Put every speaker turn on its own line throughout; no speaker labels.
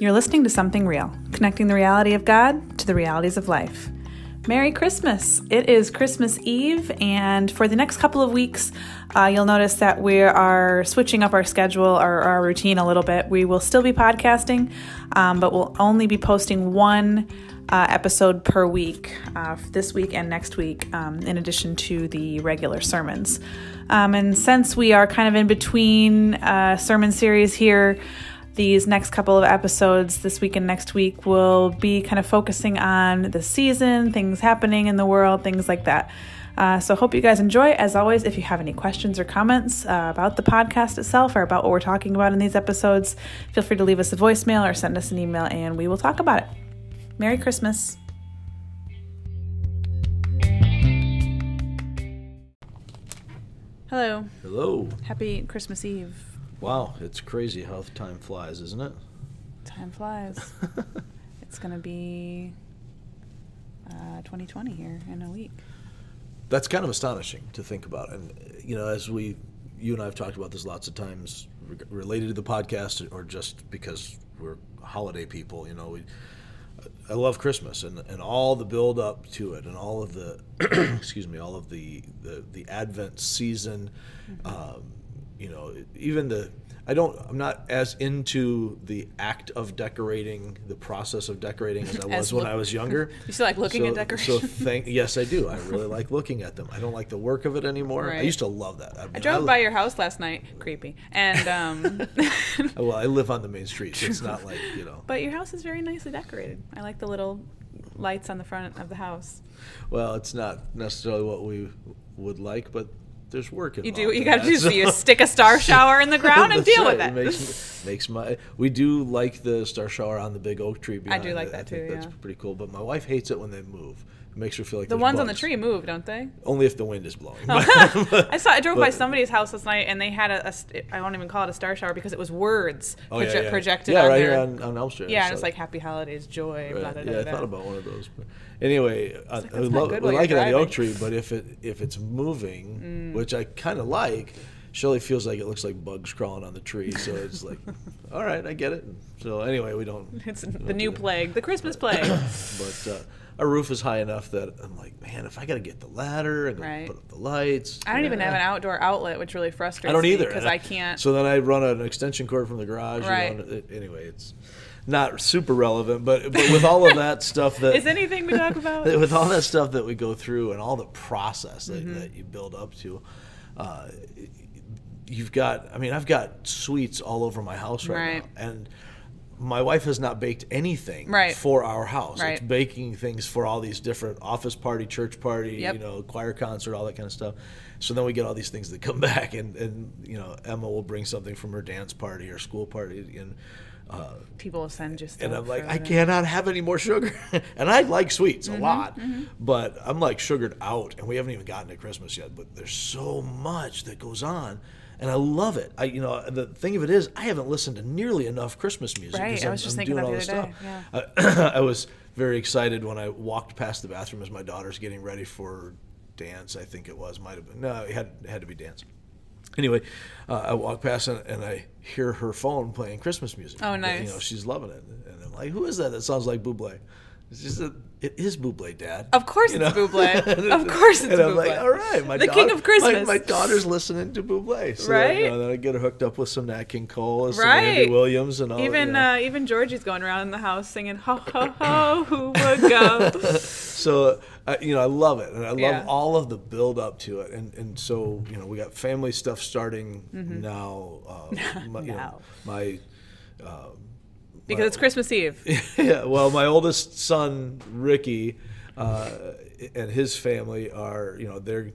You're listening to Something Real, connecting the reality of God to the realities of life. Merry Christmas! It is Christmas Eve, and for the next couple of weeks, uh, you'll notice that we are switching up our schedule or our routine a little bit. We will still be podcasting, um, but we'll only be posting one uh, episode per week uh, this week and next week, um, in addition to the regular sermons. Um, and since we are kind of in between uh, sermon series here, these next couple of episodes this week and next week will be kind of focusing on the season, things happening in the world, things like that. Uh, so, hope you guys enjoy. As always, if you have any questions or comments uh, about the podcast itself or about what we're talking about in these episodes, feel free to leave us a voicemail or send us an email and we will talk about it. Merry Christmas. Hello.
Hello.
Happy Christmas Eve.
Wow, it's crazy how time flies, isn't it?
Time flies. it's going to be uh, 2020 here in a week.
That's kind of astonishing to think about. And, you know, as we, you and I have talked about this lots of times related to the podcast or just because we're holiday people, you know, we, I love Christmas and, and all the build up to it and all of the, excuse me, all of the, the, the Advent season, mm-hmm. um, you know, even the, I don't. I'm not as into the act of decorating, the process of decorating, as I was as when look, I was younger.
You still like looking
so,
at decorations?
So thank. Yes, I do. I really like looking at them. I don't like the work of it anymore. Right. I used to love that.
I, I drove I, by your house last night. Creepy. And um,
well, I live on the main street, so it's not like you know.
But your house is very nicely decorated. I like the little lights on the front of the house.
Well, it's not necessarily what we would like, but there's work.
You do what you got to do. So you stick a star shower in the ground and deal right. with it.
it makes, makes, my. We do like the star shower on the big oak tree.
I do like
it.
that too.
Think yeah. That's pretty cool. But my wife hates it when they move. Makes her feel like
the ones
bugs.
on the tree move, don't they?
Only if the wind is blowing.
Oh. I saw. I drove but, by somebody's house last night, and they had a, a. I won't even call it a star shower because it was words
oh, proje-
yeah, yeah. projected.
Yeah,
on
right
their,
here on, on Elm Street.
Yeah, and it's like Happy Holidays, joy.
Right.
Blah, blah,
yeah,
blah,
I thought about one of those. But anyway,
like,
I, love, we like it on the oak tree, but if it if it's moving, mm. which I kind of like Shelly feels like it looks like bugs crawling on the tree, so it's like, all right, I get it. So anyway, we don't.
It's
we
the new plague, the Christmas plague.
but uh, our roof is high enough that I'm like, man, if I got to get the ladder and right. put up the lights.
I don't even have an outdoor outlet, which really frustrates
me. I don't either
because I can't.
So then I run an extension cord from the garage.
Right.
You know, anyway, it's not super relevant, but but with all of that stuff that
is anything we talk about.
with all that stuff that we go through and all the process that, mm-hmm. that you build up to. Uh, you've got i mean i've got sweets all over my house right, right. now and my wife has not baked anything
right.
for our house
right.
it's baking things for all these different office party church party
yep.
you know choir concert all that kind of stuff so then we get all these things that come back and and you know emma will bring something from her dance party or school party and uh,
people will send just
and I'm like I cannot have any more sugar and I like sweets mm-hmm, a lot mm-hmm. but I'm like sugared out and we haven't even gotten to Christmas yet but there's so much that goes on and I love it. I, you know, the thing of it is, I haven't listened to nearly enough Christmas music.
Right, I was
I'm,
just
I'm
thinking
doing
all
this
stuff.
Yeah. I, I, was very excited when I walked past the bathroom as my daughter's getting ready for dance. I think it was, might have been. No, it had it had to be dance. Anyway, uh, I walk past and, and, I hear her phone playing Christmas music.
Oh, nice.
You know, she's loving it, and I'm like, "Who is that? That sounds like Buble." It's just a, it is Buble, Dad.
Of course you it's know? Buble. Of course it's
and I'm
Buble.
like, all right, my
the
daughter,
king of Christmas.
My, my, daughter's listening to Buble, so
right?
Then, you know, then I get her hooked up with some Nat King Cole, some
right.
Andy Williams, and all.
Even
you know.
uh, even Georgie's going around in the house singing "Ho ho ho, who would go."
so uh, you know, I love it, and I love
Yeah.
all of the build up to it, and and so you know, we got family stuff starting
Mm-hmm.
now. Uh, my, you know,
Now.
my.
Because it's Christmas Eve.
yeah, well, my oldest son Ricky uh, and his family are, you know, they're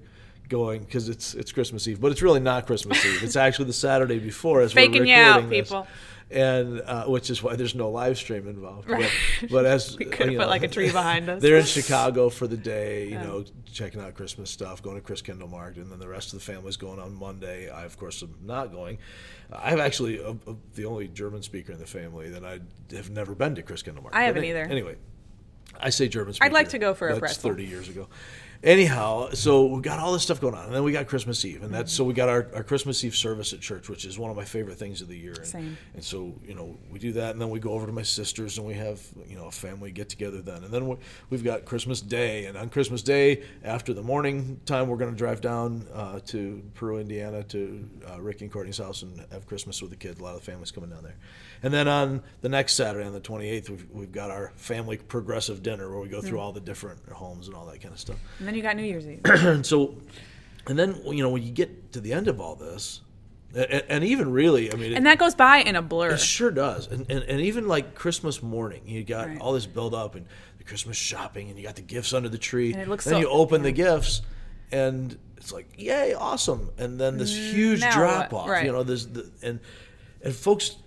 going because it's it's Christmas Eve, but it's really not Christmas Eve. It's actually the Saturday before as
Faking
we're recording
you out,
this.
people.
And uh, which is why there's no live stream involved.
Right.
But, but as
We could
you
put
know,
like a tree behind us.
They're in Chicago for the day, you
Yeah.
know, checking out Christmas stuff, going to Christkindlmarket, and then the rest of the family's going on Monday. I, of course, am not going. I'm actually uh, uh, the only German speaker in the family that I have never been to Christkindlmarket.
I haven't either.
Anyway, I say German speaker.
I'd like to go for a
That's 30 years ago. Anyhow, so we got all this stuff going on, and then we got Christmas Eve, and that's so we got our, our Christmas Eve service at church, which is one of my favorite things of the year. And,
Same.
And so you know we do that, and then we go over to my sister's, and we have you know a family get together then, and then we, we've got Christmas Day, and on Christmas Day after the morning time, we're going to drive down uh, to Peru, Indiana, to uh, Rick and Courtney's house and have Christmas with the kids. A lot of the families coming down there, and then on the next Saturday, on the 28th, we've, we've got our family progressive dinner where we go through all the different homes and all that kind of stuff
then you got New Year's Eve.
and so, and then you know when you get to the end of all this, and, and even really, I mean,
And that goes by in a blur.
it sure does. And, and and even like Christmas morning, you got
Right.
all this build up and the Christmas shopping, and you got the gifts under the tree.
And it looks
then
so-
you open the gifts, and it's like, yay, awesome! And then this huge
now
drop off.
Right.
You know, this the and and folks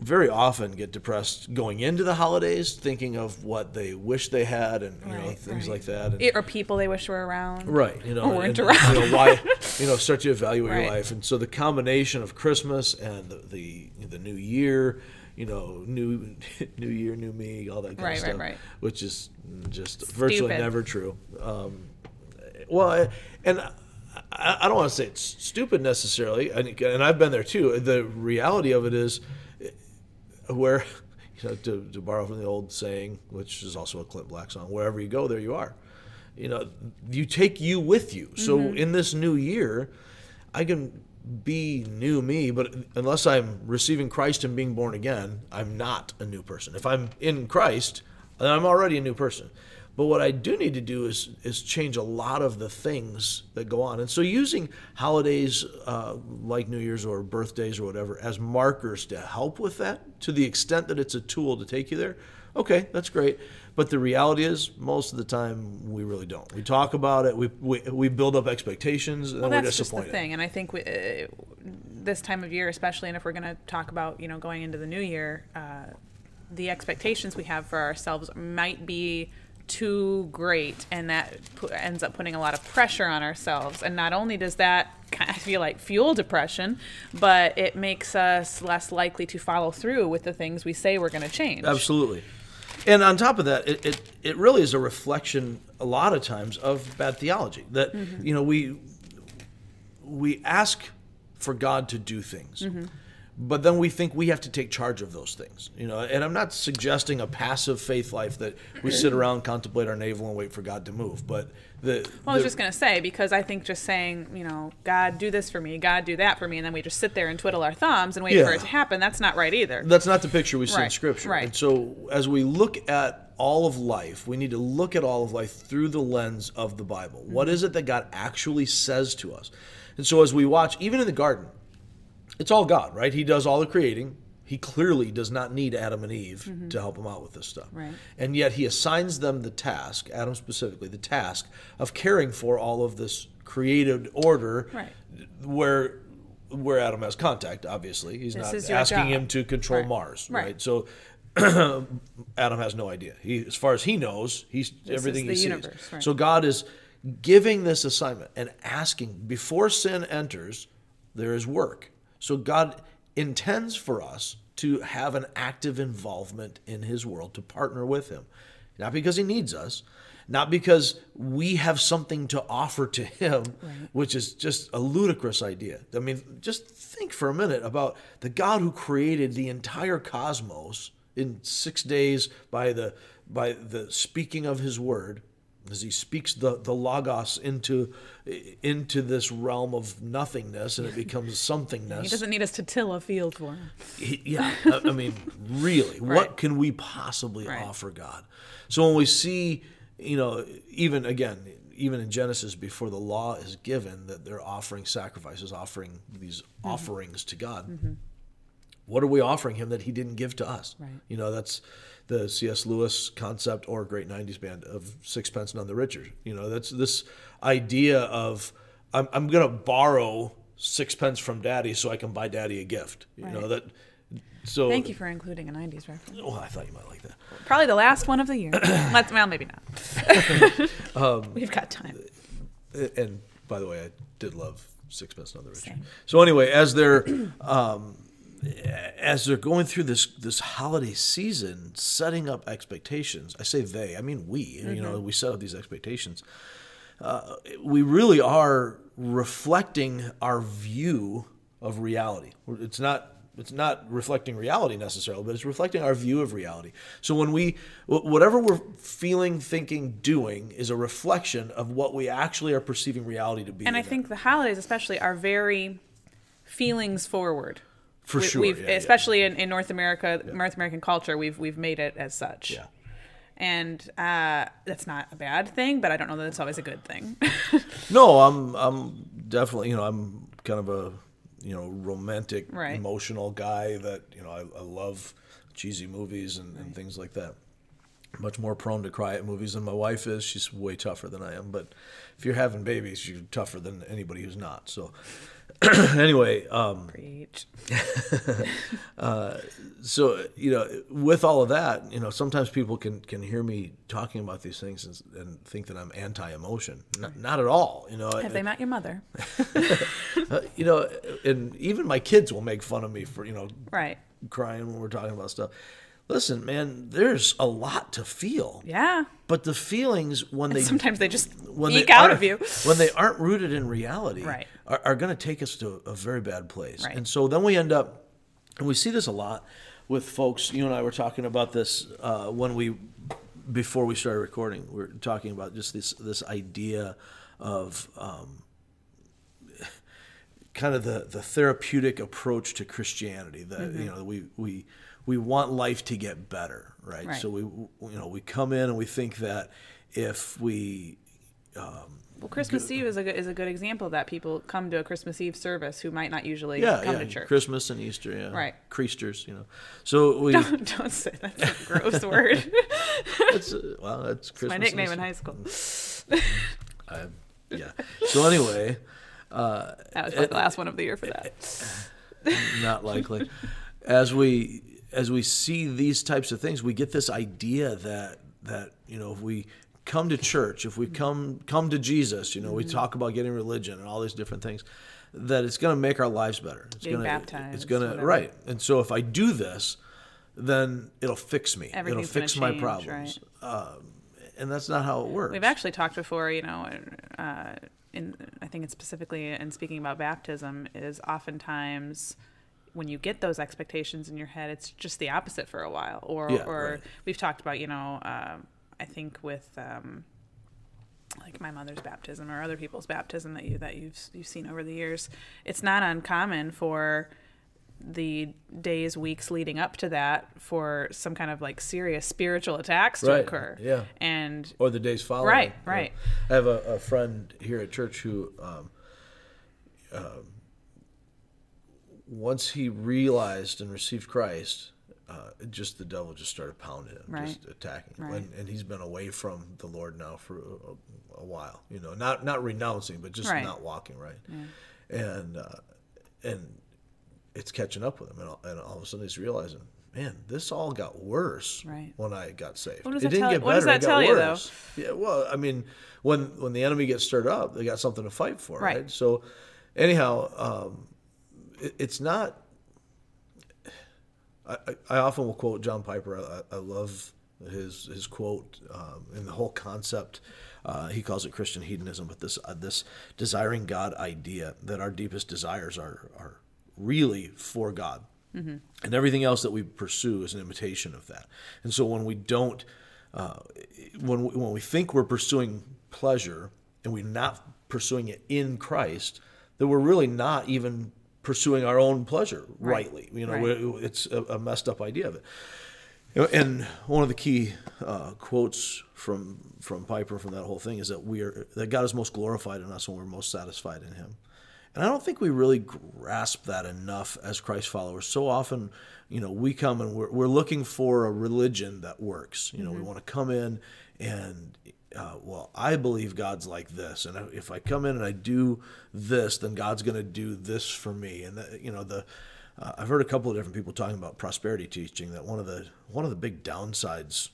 very often get depressed going into the holidays, thinking of what they wish they had, and you know
Right,
things
right.
like that. And,
It- or people they wish were around.
Right, you know,
Or weren't
and,
around.
you know why, you know, start to evaluate
Right.
your life, and so the combination of Christmas and the the, the New Year, you know, new New Year, new me, all that kind
Right,
of
right,
stuff,
right.
which is just virtually never true. Um, well, I- and I, I don't want to say it's stupid necessarily, and, and I've been there too. The reality of it is, where you know to, to borrow from the old saying which is also a clint black song wherever you go there you are. You know you take you with you. So mm-hmm. in this new year i can be new me but unless i'm receiving christ and being born again i'm not a new person. If i'm in christ then i'm already a new person but what I do need to do is is change a lot of the things that go on, and so using holidays uh, like New Year's or birthdays or whatever as markers to help with that, to the extent that it's a tool to take you there. Okay, that's great. But the reality is, most of the time, we really don't. We talk about it, we we, we build up expectations, and
Well,
then we're
that's just the thing, and I think we, uh, this time of year, especially, and if we're going to talk about you know going into the new year, uh, the expectations we have for ourselves might be too great, and that ends up putting a lot of pressure on ourselves. And not only does that kind of feel like fuel depression, but it makes us less likely to follow through with the things we say we're going to change.
Absolutely. And on top of that, it, it, it really is a reflection a lot of times of bad theology. That
Mm-hmm.
you know we we ask for God to do things,
Mm-hmm.
But then we think we have to take charge of those things. You know, and I'm not suggesting a passive faith life that we sit around, contemplate our navel, and wait for God to move. But the,
Well, I was just going to say because I think just saying, you know, God do this for me, God do that for me, and then we just sit there and twiddle our thumbs and wait for it to happen. That's not right either.
That's not the picture we see in Scripture.
right.
And so, as we look at all of life, we need to look at all of life through the lens of the Bible. What
Mm-hmm.
is it that God actually says to us? And so, as we watch, even in the garden, it's all God, right? He does all the creating. He clearly does not need Adam and Eve to help him out with this stuff.
Mm-hmm. Right.
And yet, he assigns them the task, Adam specifically, the task of caring for all of this created order
Right.
where where Adam has contact, obviously. He's
This
not asking
job.
him to control
Right.
Mars,
Right.
So Adam has no idea. He, as far as he knows, he's everything
the
he sees.
right.
So God is giving this assignment and asking before sin enters, there is work. So God intends for us to have an active involvement in His world, to partner with Him, not because He needs us. Not because we have something to offer to him, which is just a ludicrous idea. I mean, just think for a minute about the God who created the entire cosmos in six days by the by the speaking of his word as he speaks the, the logos into into this realm of nothingness and it becomes somethingness
He doesn't need us to till a field for him.
he- yeah I, I mean really
Right.
what can we possibly
Right.
offer god so when we see you know even again even in genesis before the law is given that they're offering sacrifices offering these
Mm-hmm.
offerings to god what are we offering him that he didn't give to us
Right.
you know that's the cs lewis concept or great 90s band of sixpence none the richer you know that's this idea of i'm, I'm going to borrow sixpence from daddy so i can buy daddy a gift you know that so
Thank you for including a 90s reference.
Oh, I thought you might like that.
Probably the last one of the year. Let's, well, maybe not.
Um,
We've got time.
And by the way, I did love Sixpence None the Richer. So anyway, as they're um, as they're going through this this holiday season, setting up expectations. I say they, I mean we. You know, we set up these expectations. uh, we really are reflecting our view of reality. It's not it's not reflecting reality necessarily, but it's reflecting our view of reality. So when we whatever we're feeling, thinking, doing is a reflection of what we actually are perceiving reality to be.
And I think the holidays especially are very feelings forward.
For
we,
sure,
we've
yeah, yeah.
especially In, in North America, North American culture, we've we've made it as such.
Yeah.
And uh, that's not a bad thing, but I don't know that it's always a good thing.
No, I'm I'm definitely you know I'm kind of a you know romantic
Right.
emotional guy that you know I, I love cheesy movies and, and things like that. Much more prone to cry at movies than my wife is. She's way tougher than I am. But if you're having babies, you're tougher than anybody who's not. So anyway, um,
Preach.
so you know with all of that you know sometimes people can can hear me talking about these things and, and think that i'm anti-emotion not, not at all you know
Have they met your mother?
uh, you know and even my kids will make fun of me for you know
Right.
crying when we're talking about stuff listen man there's a lot to feel
Yeah.
but the feelings when they
Sometimes they just
when
eke
they
out of you.
when they aren't rooted in reality
Right.
are, are going to take us to a very bad place
Right.
and so then we end up and we see this a lot with folks you and i were talking about this uh, when we before we started recording we are talking about just this this idea of um, kind of the, the therapeutic approach to Christianity that
Mm-hmm.
you know we we we want life to get better right?
Right.
so we you know we come in and we think that if we
Well, Christmas Eve is a good, is a good example of that. People come to a Christmas Eve service who might not usually
yeah
come
yeah
to church.
Christmas and Easter yeah
Right.
Creasters you know so we
don't, don't say that's a gross word.
it's, uh, well that's Christmas
My nickname in high school.
I, yeah so anyway
That was like the last one of the year for that.
not likely. As we as we see these types of things, we get this idea that that you know if we come to church, if we come come to Jesus, you know, we talk about getting religion and all these different things, that it's going to make our lives better. It's
Getting
going to
baptized,
it's going to right. And so if I do this, then it'll fix me. It'll fix my
change,
problems. Um, and that's not how it works.
We've actually talked before, you know, uh, in I think it's specifically in speaking about baptism is oftentimes when you get those expectations in your head, it's just the opposite for a while. Or
Yeah,
or
right.
we've talked about, you know, um I think with um, like my mother's baptism or other people's baptism that you that you've you've seen over the years, it's not uncommon for the days, weeks leading up to that for some kind of like serious spiritual attacks to
Right,
occur.
yeah.
And
or the days following.
Right, right.
I have a, a friend here at church who, um, um, once he realized and received Christ, uh, just the devil just started pounding him,
Right.
just attacking him,
Right.
and, and he's been away from the Lord now for a, a while. You know, not not renouncing, but just
Right.
not walking right, and uh, and it's catching up with him, and all, and all of a sudden he's realizing. Man, this all got worse
Right.
when I got saved.
What does
it didn't
tell-
get
what does
better.
that
it got
tell you, though?
worse. Yeah, well, I mean, when when the enemy gets stirred up, they got something to fight for, right?
Right.
So, anyhow, um, it's not. I, I- often will quote John Piper. I, I love his his quote um, and the whole concept. Uh, he calls it Christian hedonism, but this uh, this desiring God idea that our deepest desires are are really for God, and everything else that we pursue is an imitation of that. And so when we don't, uh, when we, when we think we're pursuing pleasure and we're not pursuing it in Christ, that we're really not even pursuing our own pleasure
Right.
rightly. You know,
Right.
it's a, a messed up idea of it. You know, and one of the key uh, quotes from from Piper from that whole thing is that we are that God is most glorified in us when we're most satisfied in Him. And I don't think we really grasp that enough as Christ followers. So often, you know, we come and we're, we're looking for a religion that works. You know, we want to come in and, uh, well, I believe God's like this. And if I come in and I do this, then God's going to do this for me. And, that, you know, the, uh, I've heard a couple of different people talking about prosperity teaching that one of the, one of the big downsides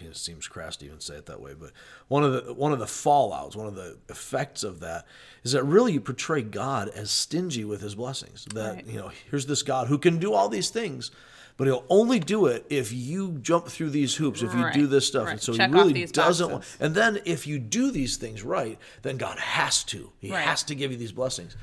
it seems crass to even say it that way, but one of the one of the fallouts, one of the effects of that is that really you portray God as stingy with His blessings. That
Right.
you know, here's this God who can do all these things, but He'll only do it if you jump through these hoops, if you do this stuff.
right.
And so
Check
He really doesn't. Want, and then if you do these things right, then God has to. He
Right.
has to give you these blessings.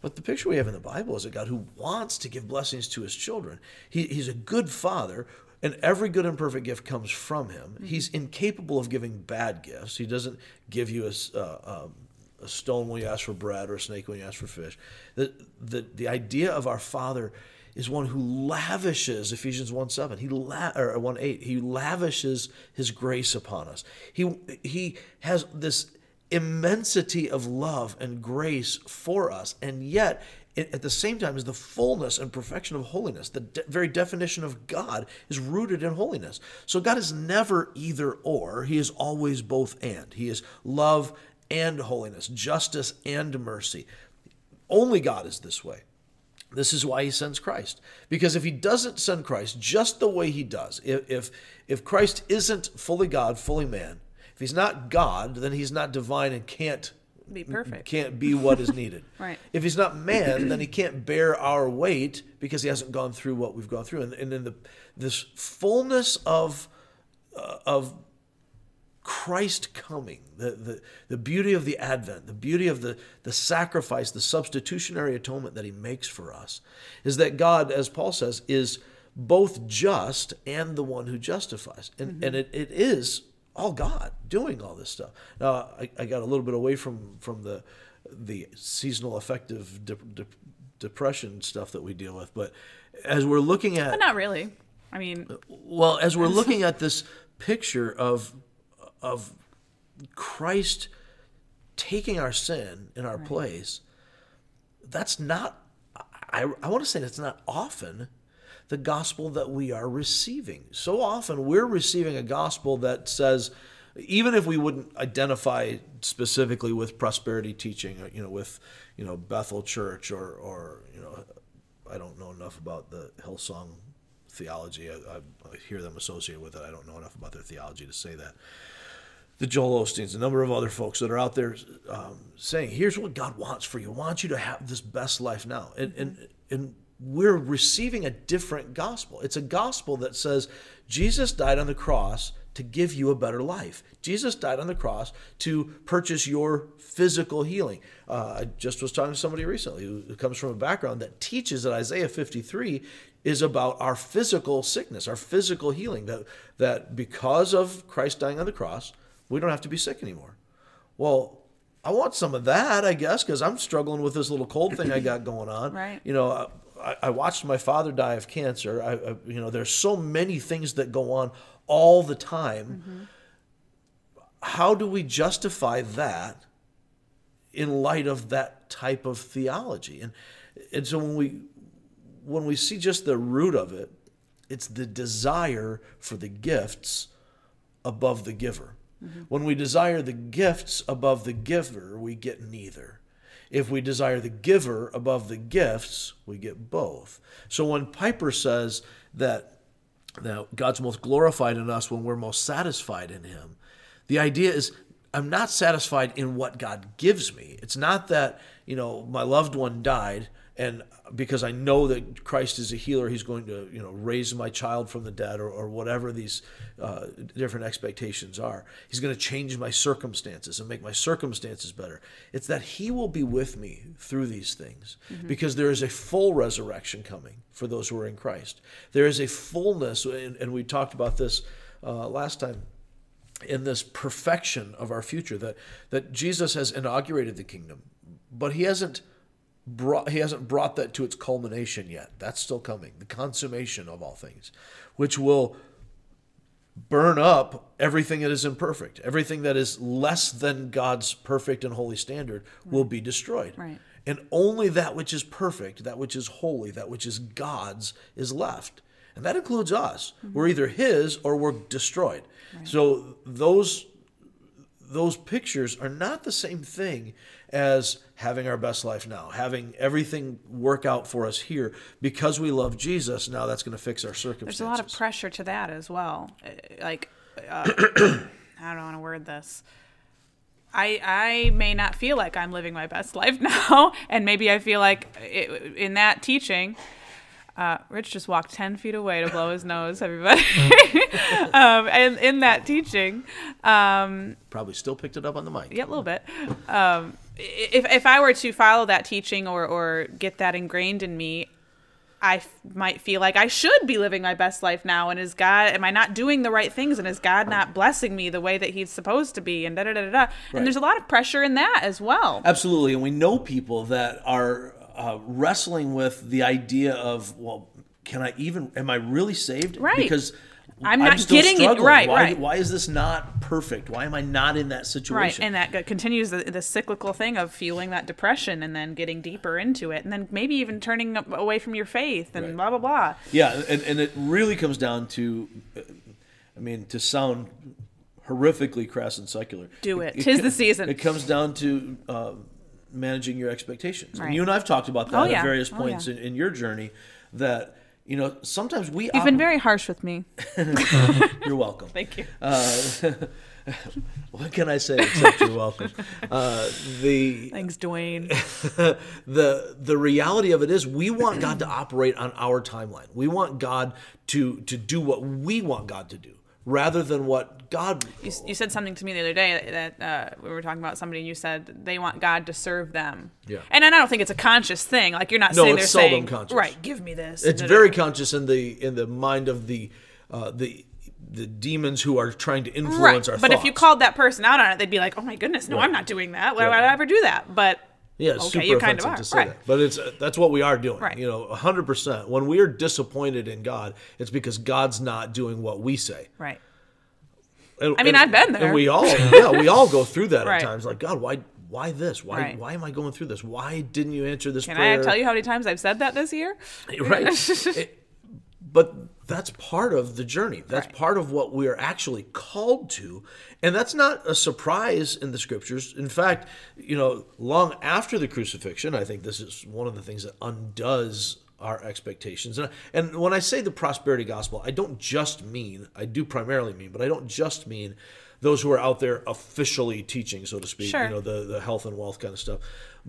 But the picture we have in the Bible is a God who wants to give blessings to his children. He, he's a good father, and every good and perfect gift comes from him.
Mm-hmm.
He's incapable of giving bad gifts. He doesn't give you a, uh, um, a stone when you ask for bread or a snake when you ask for fish. The, the, the idea of our Father is one who lavishes Ephesians 1 7. He la- or 1 8. He lavishes his grace upon us. He, he has this immensity of love and grace for us, and yet it, at the same time is the fullness and perfection of holiness. The de- very definition of God is rooted in holiness. So God is never either or, He is always both and. He is love and holiness, justice and mercy. Only God is this way. This is why he sends Christ. Because if he doesn't send Christ just the way he does, if, if, if Christ isn't fully God, fully man, if he's not God, then he's not divine and can't
Be perfect.
can't be what is needed.
Right.
If he's not man, then he can't bear our weight because he hasn't gone through what we've gone through. And, and in the this fullness of uh, of Christ coming, the, the, the beauty of the Advent, the beauty of the, the sacrifice, the substitutionary atonement that he makes for us, is that God, as Paul says, is both just and the one who justifies. And, mm-hmm. and it, it is all God doing all this stuff. Now, I, I got a little bit away from, from the, the seasonal affective de- de- depression stuff that we deal with, but as we're looking at
But not really. I mean,
well, as we're looking at this picture of of Christ taking our sin in our place, that's not I, I want to say that's not often the gospel that we are receiving. So often we're receiving a gospel that says even if we wouldn't identify specifically with prosperity teaching, or, you know, with you know Bethel Church or or you know I don't know enough about the Hillsong theology. I, I, I hear them associated with it. I don't know enough about their theology to say that. The Joel Osteens, a number of other folks that are out there um, saying, "Here's what God wants for you. wants you to have this best life now." And and and we're receiving a different gospel. It's a gospel that says Jesus died on the cross to give you a better life. Jesus died on the cross to purchase your physical healing. Uh, I just was talking to somebody recently who comes from a background that teaches that Isaiah 53 is about our physical sickness, our physical healing. That that because of Christ dying on the cross, we don't have to be sick anymore. Well, I want some of that, I guess, because I'm struggling with this little cold thing I got going on.
Right.
You know, I, I watched my father die of cancer. I, I, you know, there's so many things that go on all the time. Mm-hmm. How do we justify that in light of that type of theology? And and so when we when we see just the root of it, it's the desire for the gifts above the giver. Mm-hmm. When we desire the gifts above the giver, we get neither. If we desire the giver above the gifts, we get both. So when Piper says that, that God's most glorified in us when we're most satisfied in Him, the idea is I'm not satisfied in what God gives me. It's not that, you know, my loved one died and because I know that Christ is a healer, He's going to, you know, raise my child from the dead, or, or whatever these uh, different expectations are. He's going to change my circumstances and make my circumstances better. It's that He will be with me through these things, because there is a full resurrection coming for those who are in Christ. There is a fullness, and, and we talked about this uh, last time in this perfection of our future that that Jesus has inaugurated the kingdom, but he hasn't brought he hasn't brought that to its culmination yet. That's still coming. The consummation of all things, which will burn up everything that is imperfect. Everything that is less than God's perfect and holy standard will be destroyed.
Right.
And only that which is perfect, that which is holy, that which is God's is left. And that includes us. Mm-hmm. We're either his or we're destroyed. So those those pictures are not the same thing as having our best life now, having everything work out for us here because we love Jesus. Now that's going to fix our circumstances.
There's a lot of pressure to that as well. Uh, Like uh, I don't want to word this. I I may not feel like I'm living my best life now, and maybe I feel like it, in that teaching. Uh, Rich just walked ten feet away to blow his nose. Everybody, um, and in that teaching, um,
Probably still picked it up on the mic.
yeah, a little bit. Um, if if I were to follow that teaching or or get that ingrained in me, I f- might feel like I should be living my best life now. And is God? Am I not doing the right things? And is God not blessing me the way that He's supposed to be? And da da da da. da. And there's a lot of pressure in that as well.
Absolutely, and we know people that are uh, wrestling with the idea of, well, can I even? Am I really saved?
Right.
Because
I'm not
still
getting it- right,
Why,
right.
Why is this not perfect? Why am I not in that situation?
Right, and that continues the, the cyclical thing of feeling that depression and then getting deeper into it, and then maybe even turning away from your faith and
Right.
blah blah blah.
Yeah, and, and it really comes down to, I mean, to sound horrifically crass and secular.
Do it. Tis
co-
the season.
It comes down to uh, managing your expectations. And you and I've talked about that
Oh,
at
yeah.
various
Oh,
points
yeah.
in, in your journey. That you know, sometimes we
You've been very harsh with me.
You're welcome.
Thank you.
Uh, what can I say except you're welcome? Uh, the
Thanks, Dwayne.
the the reality of it is we want God to operate on our timeline. We want God to to do what we want God to do rather than what God
You, you said something to me the other day that uh, we were talking about somebody, and you said they want God to serve them.
Yeah.
And I don't think it's a conscious thing. Like you're not
No,
there
seldom
saying,
conscious.
"Right, give me this."
it's very conscious in the in the mind of the uh, the the demons who are trying to
right.
influence our
But if you called that person out on it, they'd be like, "Oh my goodness, no,
Right.
I'm not doing that. Why
Right.
would I ever do that?" But
Yeah, it's
Okay,
super
you kind of
offensive to say
right.
that, but it's uh, that's what we are doing.
Right.
You know, hundred percent. When we are disappointed in God, it's because God's not doing what we say.
right.
And-
I mean,
and-
I've been there.
And we all, yeah, we all go through that
Right.
at times. Like, God, why, why this? Why,
Right.
why am I going through this? Why didn't you answer this
Can
prayer?
I tell you how many times I've said that this year?
right? It- but that's part of the journey. That's
Right.
part of what we are actually called to, and that's not a surprise in the scriptures. In fact, you know, long after the crucifixion, I think this is one of the things that undoes our expectations. And, and when I say the prosperity gospel, I don't just mean, I do primarily mean, but I don't just mean those who are out there officially teaching, so to speak,
Sure.
you know, the, the health and wealth kind of stuff.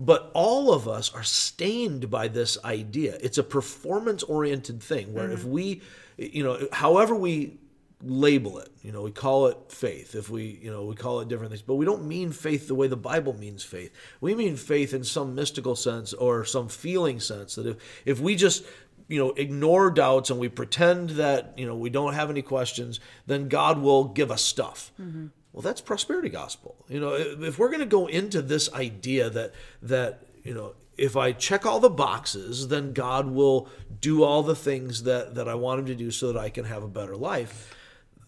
But all of us are stained by this idea. It's a performance oriented thing where if mm-hmm. we, you know, however we label it, you know, we call it faith, if we, you know, we call it different things, but we don't mean faith the way the Bible means faith. We mean faith in some mystical sense or some feeling sense that if, if we just, you know, ignore doubts and we pretend that, you know, we don't have any questions, then God will give us stuff. Mm-hmm. Well, that's prosperity gospel. You know, if we're going to go into this idea that that you know, if I check all the boxes, then God will do all the things that that I want Him to do so that I can have a better life.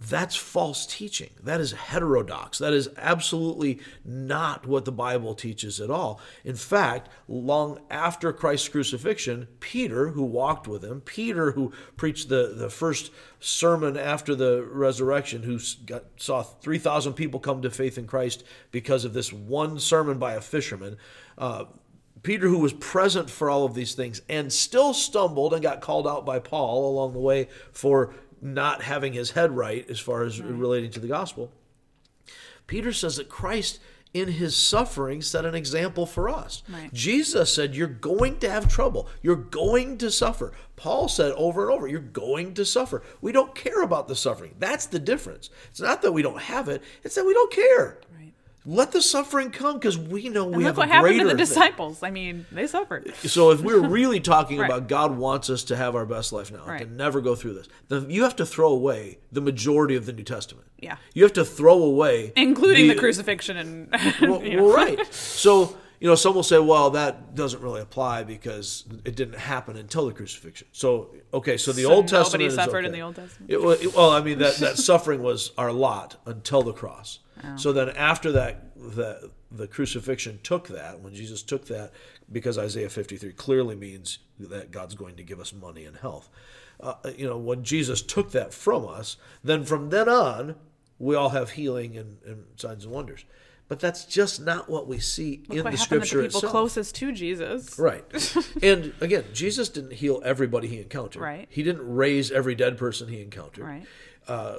That's false teaching. That is heterodox. That is absolutely not what the Bible teaches at all. In fact, long after Christ's crucifixion, Peter, who walked with him, Peter, who preached the, the first sermon after the resurrection, who got, saw 3,000 people come to faith in Christ because of this one sermon by a fisherman, uh, Peter, who was present for all of these things and still stumbled and got called out by Paul along the way for not having his head right as far as relating to the gospel. Peter says that Christ, in his suffering, set an example for us.
Right.
Jesus said, You're going to have trouble. You're going to suffer. Paul said over and over, You're going to suffer. We don't care about the suffering. That's the difference. It's not that we don't have it, it's that we don't care.
Right.
Let the suffering come because we know we
And
have
what happened to the
thing.
disciples. I mean, they suffered.
So if we're really talking
Right.
about God wants us to have our best life now,
Right.
to never go through this, then you have to throw away the majority of the New Testament.
Yeah.
You have to throw away
Including the, crucifixion and
Well, well, right. So you know, some will say, well, that doesn't really apply because it didn't happen until the crucifixion. So okay, so the
So
Old Testament
nobody suffered
okay.
in the Old Testament?
It- well, I mean that that suffering was our lot until the cross.
Oh.
So then after that, the the crucifixion took that when Jesus took that because Isaiah 53 clearly means that God's going to give us money and health. Uh, you know, when Jesus took that from us, then from then on, we all have healing and, and signs and wonders. But that's just not what we see in
Look what
the scripture
the people
itself.
closest to Jesus.
Right. and again, Jesus didn't heal everybody he encountered.
Right.
He didn't raise every dead person he encountered.
Right.
Uh,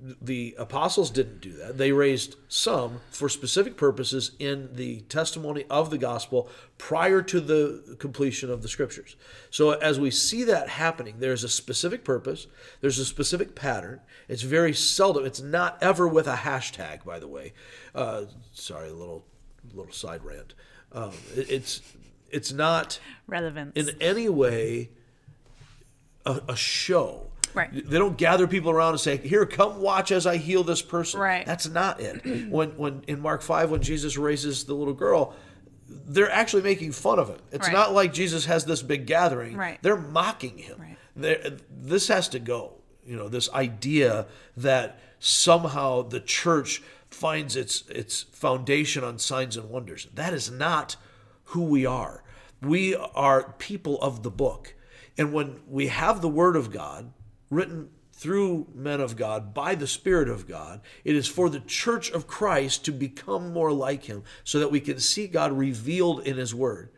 the apostles didn't do that. They raised some for specific purposes in the testimony of the gospel prior to the completion of the scriptures. So, as we see that happening, there's a specific purpose, there's a specific pattern. It's very seldom, it's not ever with a hashtag, by the way. Uh, sorry, a little, little side rant. Um, it, it's, it's not
relevant
in any way a, a show
Right.
They don't gather people around and say, "Here, come watch as I heal this person."
Right.
That's not it. when when in Mark five, when Jesus raises the little girl, they're actually making fun of him. It's
Right.
not like Jesus has this big gathering.
Right.
They're mocking him.
Right.
They're- This has to go. You know, this idea that somehow the church finds its its foundation on signs and wonders. That is not who we are. We are people of the book. And when we have the word of God written through men of God by the Spirit of God, it is for the church of Christ to become more like him so that we can see God revealed in his word.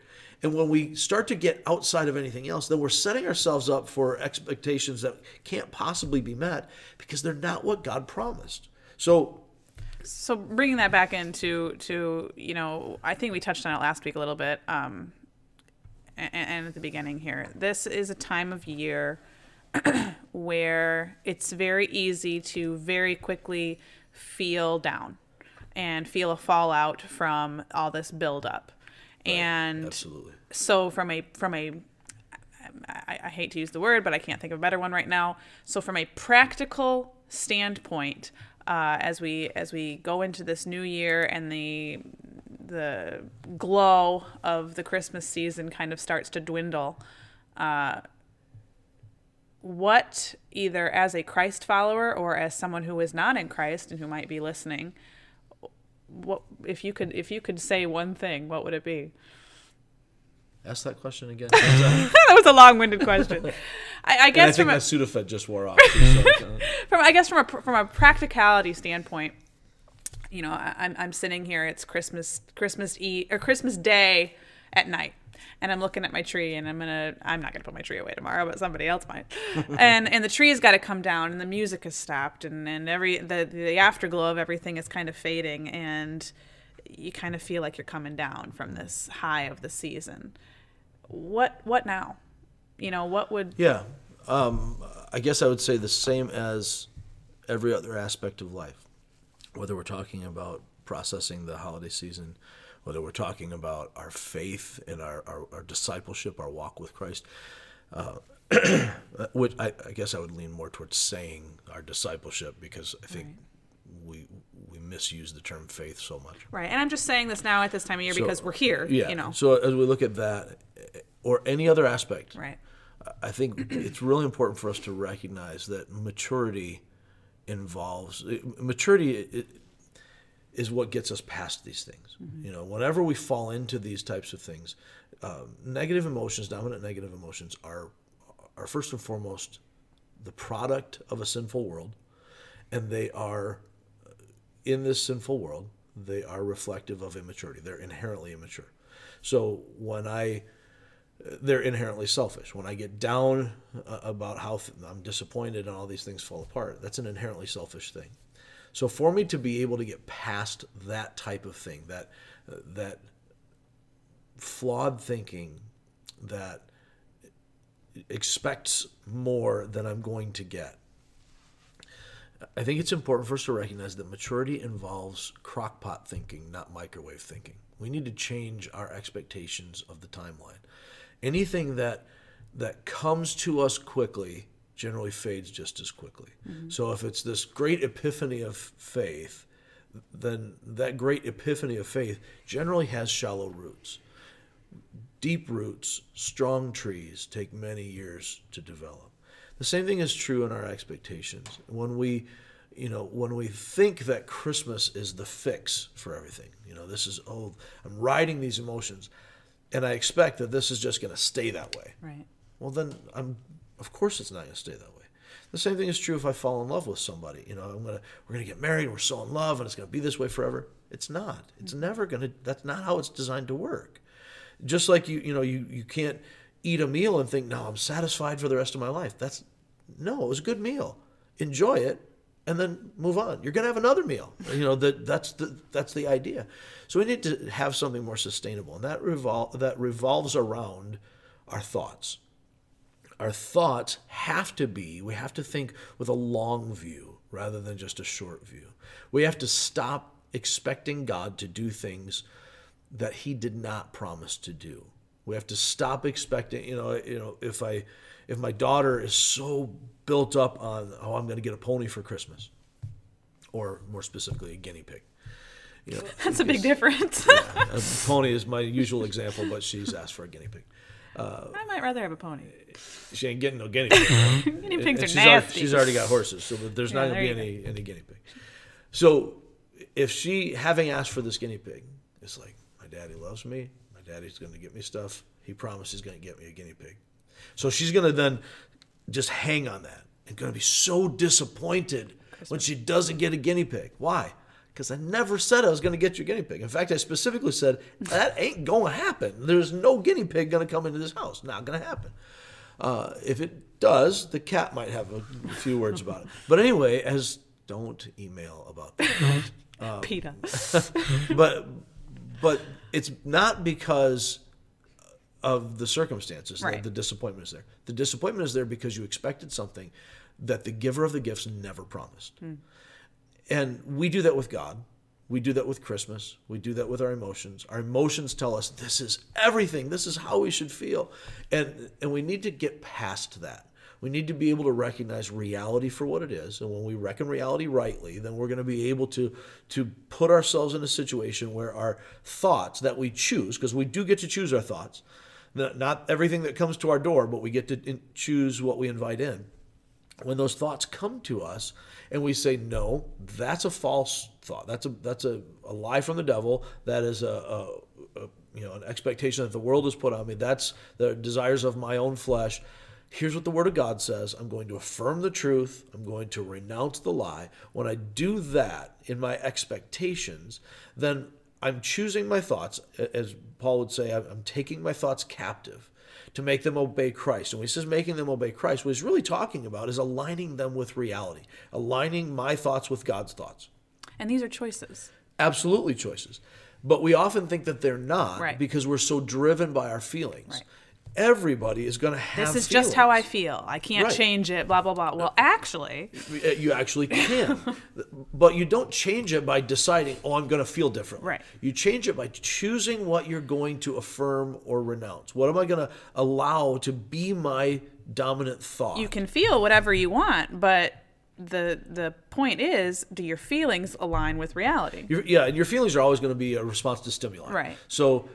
And when we start to get outside of anything else, then we're setting ourselves up for expectations that can't possibly be met because they're not what God promised. So,
so bringing that back into to you know i think we touched on it last week a little bit um and, and at the beginning here this is a time of year where it's very easy to very quickly feel down and feel a fallout from all this buildup and
absolutely.
so from a from a I, I hate to use the word, but I can't think of a better one right now. So from a practical standpoint, uh, as we as we go into this new year and the the glow of the Christmas season kind of starts to dwindle, uh, what either as a Christ follower or as someone who is not in Christ and who might be listening, what if you could if you could say one thing, what would it be?
Ask that question again.
that was a long-winded question. I, I
And
guess
I think
from a,
that Sudafed just wore off. too, so, uh,
from I guess from a from a practicality standpoint, you know, I, I'm I'm sitting here. It's Christmas Christmas Eve or Christmas Day at night, and I'm looking at my tree, and I'm gonna I'm not gonna put my tree away tomorrow, but somebody else might. and and the tree's got to come down, and the music has stopped, and and every the the afterglow of everything is kind of fading, and you kind of feel like you're coming down from this high of the season. What what now? You know, what would
yeah. Um, I guess I would say the same as every other aspect of life, whether we're talking about processing the holiday season, whether we're talking about our faith and our, our, our discipleship, our walk with Christ. Uh, which I, I guess I would lean more towards saying our discipleship because I think we we misuse the term faith so much.
Right. And I'm just saying this now at this time of year
So,
because we're here,
Yeah.
you know.
So as we look at that, eh, or any other aspect,
Right.
I think it's really important for us to recognize that maturity involves eh, maturity i- i- is what gets us past these things. You know, whenever we fall into these types of things, um, negative emotions, dominant negative emotions, are are first and foremost the product of a sinful world, and they are in this sinful world. They are reflective of immaturity. They're inherently immature. So when I they're inherently selfish. When I get down uh, about how th- I'm disappointed and all these things fall apart, that's an inherently selfish thing. So for me to be able to get past that type of thing, that that flawed thinking that expects more than I'm going to get. I think it's important for us to recognize that maturity involves crockpot thinking, not microwave thinking. We need to change our expectations of the timeline. Anything that that comes to us quickly generally fades just as quickly. So if it's this great epiphany of faith, then that great epiphany of faith generally has shallow roots. Deep roots, strong trees take many years to develop. The same thing is true in our expectations. When we, you know, when we think that Christmas is the fix for everything, you know, this is oh, I'm riding these emotions, and I expect that this is just going to stay that way.
Right.
Well, then I'm, of course, it's not going to stay that way. The same thing is true if I fall in love with somebody. You know, I'm gonna we're gonna get married. We're so in love, and it's gonna be this way forever. It's not. It's mm-hmm. never gonna. That's not how it's designed to work. Just like you, you know, you you can't eat a meal and think, "No, I'm satisfied for the rest of my life." That's no. It was a good meal. Enjoy it, and then move on. You're going to have another meal. You know that that's the that's the idea. So we need to have something more sustainable, and that revol- that revolves around our thoughts. Our thoughts have to be. We have to think with a long view rather than just a short view. We have to stop expecting God to do things that He did not promise to do. We have to stop expecting. You know, you know, if I if my daughter is so built up on, oh, I'm going to get a pony for Christmas, or more specifically, a guinea pig.
You know, That's a big difference.
yeah, a pony is my usual example, but she's asked for a guinea pig.
Uh, I might rather have a pony.
She ain't getting no guinea pig.
guinea pigs and,
are she's
nasty.
Already, she's already got horses, so there's yeah, not going to be any, any guinea pig. So if she, having asked for this guinea pig, it's like, my daddy loves me. My daddy's going to get me stuff. He promised he's going to get me a guinea pig. So she's going to then just hang on that and going to be so disappointed when she doesn't get a guinea pig. Why? Because I never said I was going to get you a guinea pig. In fact, I specifically said that ain't going to happen. There's no guinea pig going to come into this house. Not going to happen. Uh, if it does, the cat might have a, few words about it. But anyway, as don't email about that.
Um, PETA.
but but it's not because of the circumstances right. the disappointment is there. The disappointment is there because you expected something that the giver of the gifts never promised. Hmm. And we do that with God. We do that with Christmas. We do that with our emotions. Our emotions tell us this is everything. This is how we should feel. And and we need to get past that. We need to be able to recognize reality for what it is. And when we reckon reality rightly, then we're going to be able to, to put ourselves in a situation where our thoughts that we choose, because we do get to choose our thoughts, not everything that comes to our door, but we get to choose what we invite in. When those thoughts come to us and we say, no, that's a false thought. That's a, that's a, a lie from the devil. That is a, a, a you know, an expectation that the world has put on me. That's the desires of my own flesh. Here's what the Word of God says I'm going to affirm the truth, I'm going to renounce the lie. When I do that in my expectations, then I'm choosing my thoughts, as Paul would say, I'm taking my thoughts captive to make them obey Christ. And when he says making them obey Christ, what he's really talking about is aligning them with reality, aligning my thoughts with God's thoughts.
And these are choices.
Absolutely choices. But we often think that they're not
right.
because we're so driven by our feelings. Right everybody is going to have.
This is
feelings.
just how I feel. I can't right. change it. Blah blah blah. Well, uh, actually, uh,
you actually can, but you don't change it by deciding, "Oh, I'm going to feel different."
Right.
You change it by choosing what you're going to affirm or renounce. What am I going to allow to be my dominant thought?
You can feel whatever you want, but the the point is do your feelings align with reality
yeah and your feelings are always going to be a response to stimuli
right
so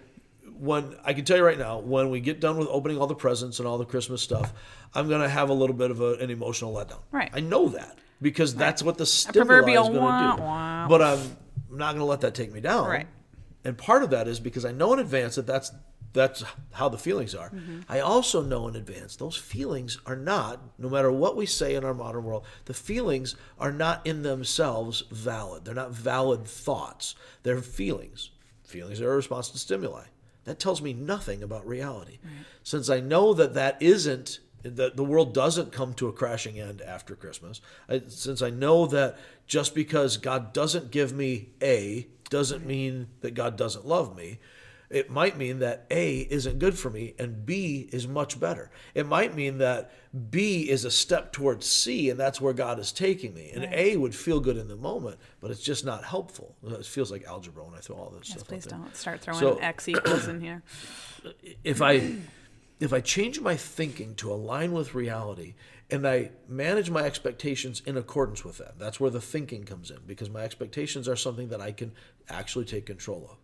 when I can tell you right now, when we get done with opening all the presents and all the Christmas stuff, I'm going to have a little bit of a, an emotional letdown.
Right.
I know that because right. that's what the stimuli is going to do. Wah. But I'm not going to let that take me down.
Right.
And part of that is because I know in advance that that's that's how the feelings are. Mm-hmm. I also know in advance those feelings are not, no matter what we say in our modern world, the feelings are not in themselves valid. They're not valid thoughts. They're feelings. Feelings are a response to stimuli that tells me nothing about reality. Right. Since I know that that isn't that the world doesn't come to a crashing end after Christmas, I, since I know that just because God doesn't give me A doesn't mean that God doesn't love me, it might mean that A isn't good for me and B is much better. It might mean that B is a step towards C and that's where God is taking me. And right. A would feel good in the moment, but it's just not helpful. It feels like algebra when I throw all this
yes,
stuff
please don't start throwing so, X equals in here.
If I if I change my thinking to align with reality and I manage my expectations in accordance with that, that's where the thinking comes in because my expectations are something that I can actually take control of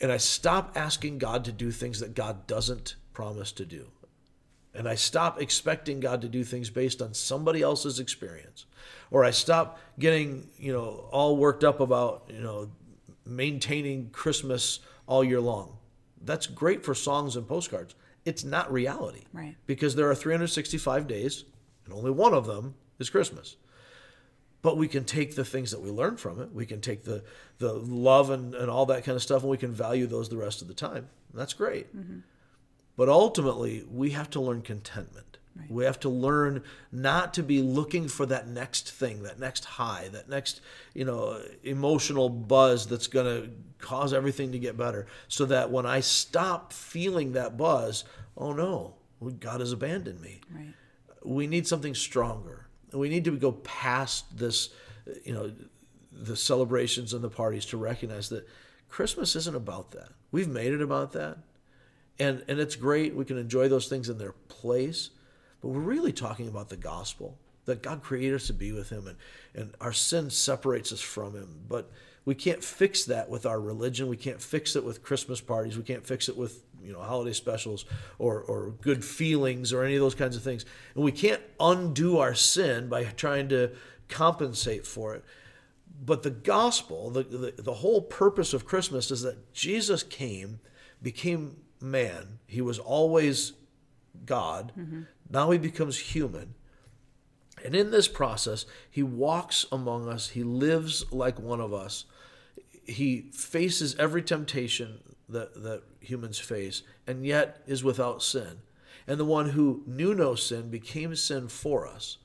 and I stop asking God to do things that God doesn't promise to do. And I stop expecting God to do things based on somebody else's experience. Or I stop getting, you know, all worked up about, you know, maintaining Christmas all year long. That's great for songs and postcards. It's not reality.
Right.
Because there are 365 days and only one of them is Christmas but we can take the things that we learn from it we can take the the love and, and all that kind of stuff and we can value those the rest of the time that's great mm-hmm. but ultimately we have to learn contentment Right. We have to learn not to be looking for that next thing, that next high, that next, you know, emotional buzz that's going to cause everything to get better. So that when I stop feeling that buzz, oh no, God has abandoned me. Right. We need something stronger. We need to go past this, you know, the celebrations and the parties to recognize that Christmas isn't about that. We've made it about that. And and it's great. We can enjoy those things in their place. But we're really talking about the gospel. That God created us to be with him and, and our sin separates us from him. But we can't fix that with our religion. We can't fix it with Christmas parties. We can't fix it with you know holiday specials or or good feelings or any of those kinds of things. And we can't undo our sin by trying to compensate for it. But the gospel, the, the, the whole purpose of Christmas is that Jesus came, became man. He was always God. Mm-hmm. Now he becomes human. And in this process, he walks among us. He lives like one of us. He faces every temptation that, that humans face, and yet is without sin. And the one who knew no sin became sin for us.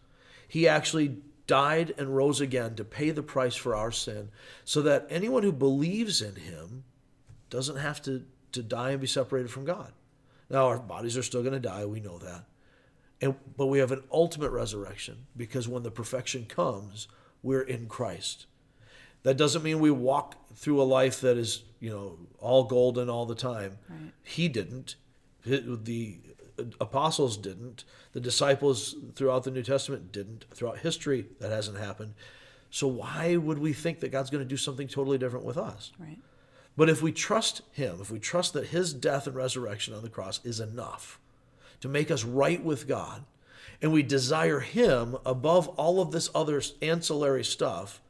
He actually died and rose again to pay the price for our sin so that anyone who believes in him doesn't have to, to die and be separated from God. Now, our bodies are still going to die, we know that. And, but we have an ultimate resurrection because when the perfection comes, we're in Christ. That doesn't mean we walk through a life that is, you know, all golden all the time. Right. He didn't. The uh, apostles didn't. The disciples throughout the New Testament didn't. Throughout history, that hasn't happened. So why would we think that God's going to do something totally different with us?
Right.
But if we trust Him, if we trust that His death and resurrection on the cross is enough to make us right with God, and we desire Him above all of this other ancillary stuff,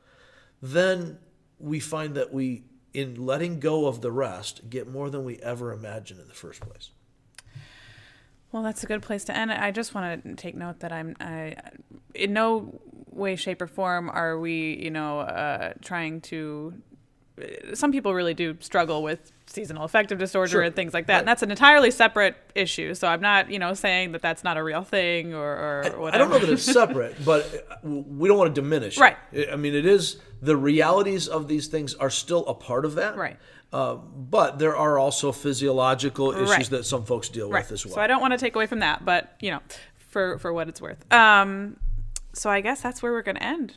then we find that we, in letting go of the rest, get more than we ever imagined in the first place.
Well, that's a good place to end. I just want to take note that I'm, I, in no way, shape, or form are we, you know, uh, trying to. Some people really do struggle with seasonal affective disorder sure. and things like that, right. and that's an entirely separate issue. So I'm not, you know, saying that that's not a real thing or, or
I,
whatever.
I don't know that it's separate, but we don't want to diminish.
Right.
It. I mean, it is the realities of these things are still a part of that.
Right.
Uh, but there are also physiological issues right. that some folks deal right. with as well.
So I don't want to take away from that, but you know, for for what it's worth. Um, so I guess that's where we're going to end.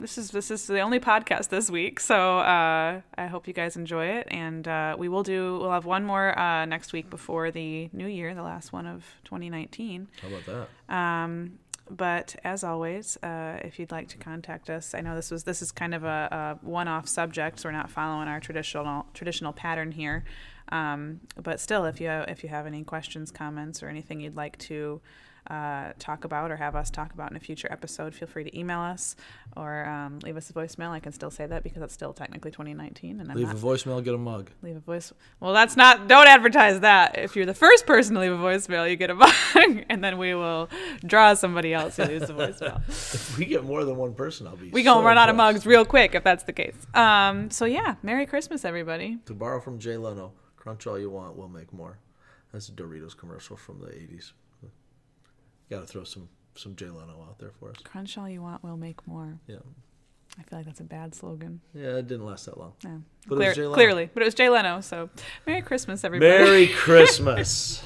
This is this is the only podcast this week, so uh, I hope you guys enjoy it, and uh, we will do. We'll have one more uh, next week before the new year, the last one of 2019.
How about that?
Um, but as always, uh, if you'd like to contact us, I know this was this is kind of a, a one-off subject, so we're not following our traditional traditional pattern here. Um, but still, if you if you have any questions, comments, or anything you'd like to uh, talk about or have us talk about in a future episode, feel free to email us or um, leave us a voicemail. I can still say that because it's still technically 2019. And
I'm leave not, a voicemail, get a mug.
Leave a voice. Well, that's not. Don't advertise that. If you're the first person to leave a voicemail, you get a mug, and then we will draw somebody else who leaves a voicemail.
if we get more than one person, I'll be.
We gonna run impressed. out of mugs real quick if that's the case. Um. So yeah, Merry Christmas, everybody.
To borrow from Jay Leno, crunch all you want, we'll make more. That's a Doritos commercial from the 80s. Got to throw some some Jay Leno out there for us.
Crunch all you want, we'll make more.
Yeah.
I feel like that's a bad slogan.
Yeah, it didn't last that long.
Yeah. But Clear, clearly, but it was Jay Leno. So, Merry Christmas, everybody.
Merry Christmas.